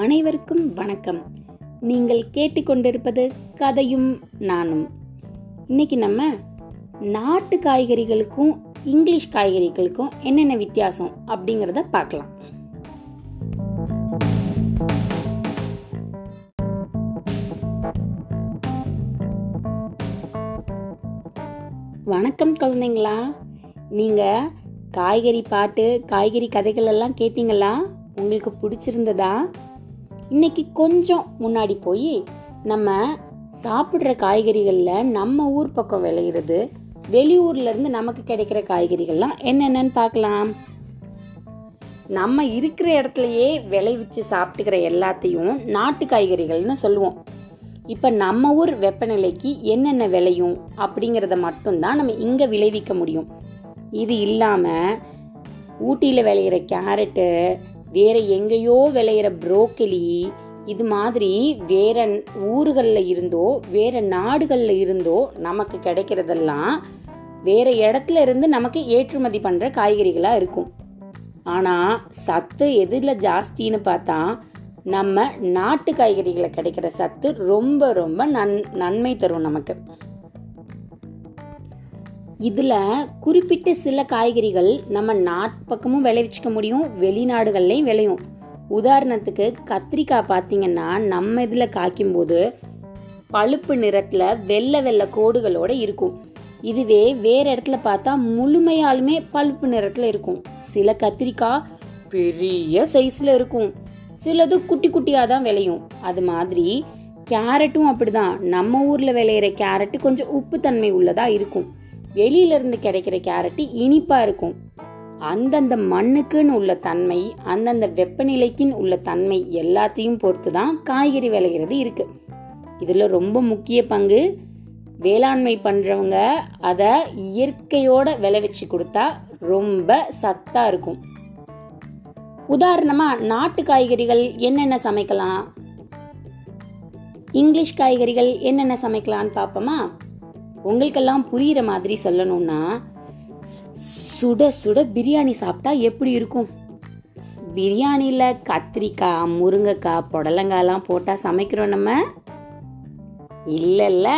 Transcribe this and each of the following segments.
அனைவருக்கும் வணக்கம். நீங்கள் கேட்டுக்கொண்டிருப்பது கதையும் நானும். இன்னைக்கு நம்ம நாட்டு காய்கறிகளுக்கும் இங்கிலீஷ் காய்கறிகளுக்கும் என்னென்ன வித்தியாசம் அப்படிங்கிறத பார்க்கலாம். வணக்கம் குழந்தைங்களா. நீங்க காய்கறி பாட்டு காய்கறி கதைகள் எல்லாம் கேட்டீங்களா? உங்களுக்கு பிடிச்சிருந்ததா? இன்னைக்கு கொஞ்சம் முன்னாடி போய் நம்ம சாப்பிட்ற காய்கறிகளில் நம்ம ஊர் பக்கம் விளையிறது வெளியூர்ல இருந்து நமக்கு கிடைக்கிற காய்கறிகள்லாம் என்னென்னன்னு பார்க்கலாம். நம்ம இருக்கிற இடத்துலயே விளைவிச்சு சாப்பிட்டுக்கிற எல்லாத்தையும் நாட்டு காய்கறிகள்னு சொல்லுவோம். இப்போ நம்ம ஊர் வெப்பநிலைக்கு என்னென்ன விளையும் அப்படிங்கிறத மட்டும்தான் நம்ம இங்கே விளைவிக்க முடியும். இது இல்லாமல் ஊட்டியில் விளையிற கேரட்டு வேற எங்கேயோ விளையிற புரோக்கலி இது மாதிரி வேற ஊர்களில் இருந்தோ வேற நாடுகளில் இருந்தோ நமக்கு கிடைக்கிறதெல்லாம் வேற இடத்துல இருந்து நமக்கு ஏற்றுமதி பண்ணுற காய்கறிகளாக இருக்கும். ஆனால் சத்து எதில் ஜாஸ்தின்னு பார்த்தா நம்ம நாட்டு காய்கறிகளை கிடைக்கிற சத்து ரொம்ப ரொம்ப நன் நன்மை தரும் நமக்கு. இதில் குறிப்பிட்ட சில காய்கறிகள் நம்ம நாட்டு பக்கமும் விளைவிச்சிக்க முடியும் வெளிநாடுகள்லையும் விளையும். உதாரணத்துக்கு கத்திரிக்காய் பார்த்தீங்கன்னா நம்ம இதில் காய்க்கும் போது பழுப்பு நிறத்தில் வெள்ளை வெள்ளை கோடுகளோடு இருக்கும். இதுவே வேற இடத்துல பார்த்தா முழுமையாலுமே பழுப்பு நிறத்தில் இருக்கும். சில கத்திரிக்காய் பெரிய சைஸில் இருக்கும். சிலது குட்டி குட்டியாக தான் விளையும். அது மாதிரி கேரட்டும் அப்படிதான். நம்ம ஊரில் விளையிற கேரட் கொஞ்சம் உப்பு தன்மை இருக்கும். வெளியில இருந்து கிடைக்கிற கேரட் இனிப்பா இருக்கும். அந்தந்த மண்ணுக்குன்னு உள்ள தன்மை அந்தந்த வெப்பநிலைக்குன்னு உள்ள தன்மை எல்லாத்தையும் பொறுத்து தான் காய்கறி விளைகிறது இருக்கு. இதுல ரொம்ப முக்கிய பங்கு வேளாண்மை பண்றவங்க அதை இயற்கையோட விளைவிச்சு கொடுத்தா ரொம்ப சத்தா இருக்கும். உதாரணமா நாட்டு காய்கறிகள் என்னென்ன சமைக்கலாம்? இங்கிலீஷ் காய்கறிகள் என்னென்ன சமைக்கலாம்னு பார்ப்போமா உங்களுக்கெல்லாம் புரியுற மாதிரி சொல்லணும்னா சுட சுட பிரியாணி சாப்பிட்டா எப்படி இருக்கும்? பிரியாணியில் கத்திரிக்காய் முருங்கைக்காய் புடலங்காய்லாம் போட்டால் சமைக்கிறோம் நம்ம? இல்லைல்ல.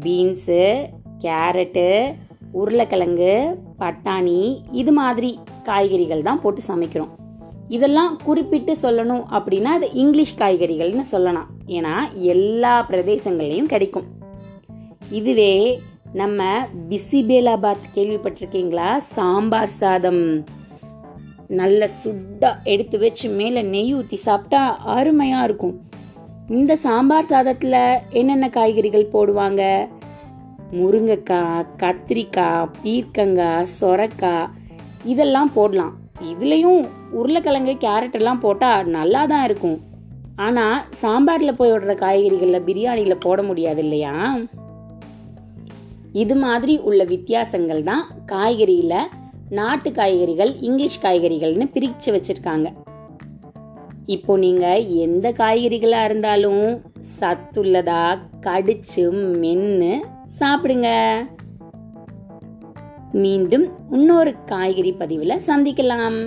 பீன்ஸு கேரட்டு உருளைக்கிழங்கு பட்டாணி இது மாதிரி காய்கறிகள் தான் போட்டு சமைக்கிறோம். இதெல்லாம் குறிப்பிட்டு சொல்லணும் அப்படின்னா அது இங்கிலீஷ் காய்கறிகள்னு சொல்லலாம். ஏன்னா எல்லா பிரதேசங்கள்லையும் கிடைக்கும். இதுவே நம்ம பிசிபேலாபாத் கேள்விப்பட்டிருக்கீங்களா? சாம்பார் சாதம். நல்ல சுட்டா எடுத்து வச்சு மேலே நெய் ஊற்றி சாப்பிட்டா அருமையாக இருக்கும். இந்த சாம்பார் சாதத்தில் என்னென்ன காய்கறிகள் போடுவாங்க? முருங்கைக்காய் கத்திரிக்காய் பீர்க்கங்காய் சொரக்காய் இதெல்லாம் போடலாம். இதுலேயும் உருளைக்கிழங்கு கேரட் எல்லாம் போட்டால் நல்லா தான் இருக்கும். ஆனால் சாம்பாரில் போய் விடுற காய்கறிகளில் பிரியாணியில் போட முடியாது இல்லையா? இது மாதிரி உள்ள வித்தியாசங்கள் தான் காய்கறியில் நாட்டு காய்கறிகள் இங்கிலீஷ் காய்கறிகள்னு பிரித்து வச்சுருக்காங்க. இப்போ நீங்கள் எந்த காய்கறிகளாக இருந்தாலும் சத்துள்ளதா கடிச்சு மென்று சாப்பிடுங்க. மீண்டும் இன்னொரு காய்கறி பதிவில் சந்திக்கலாம்.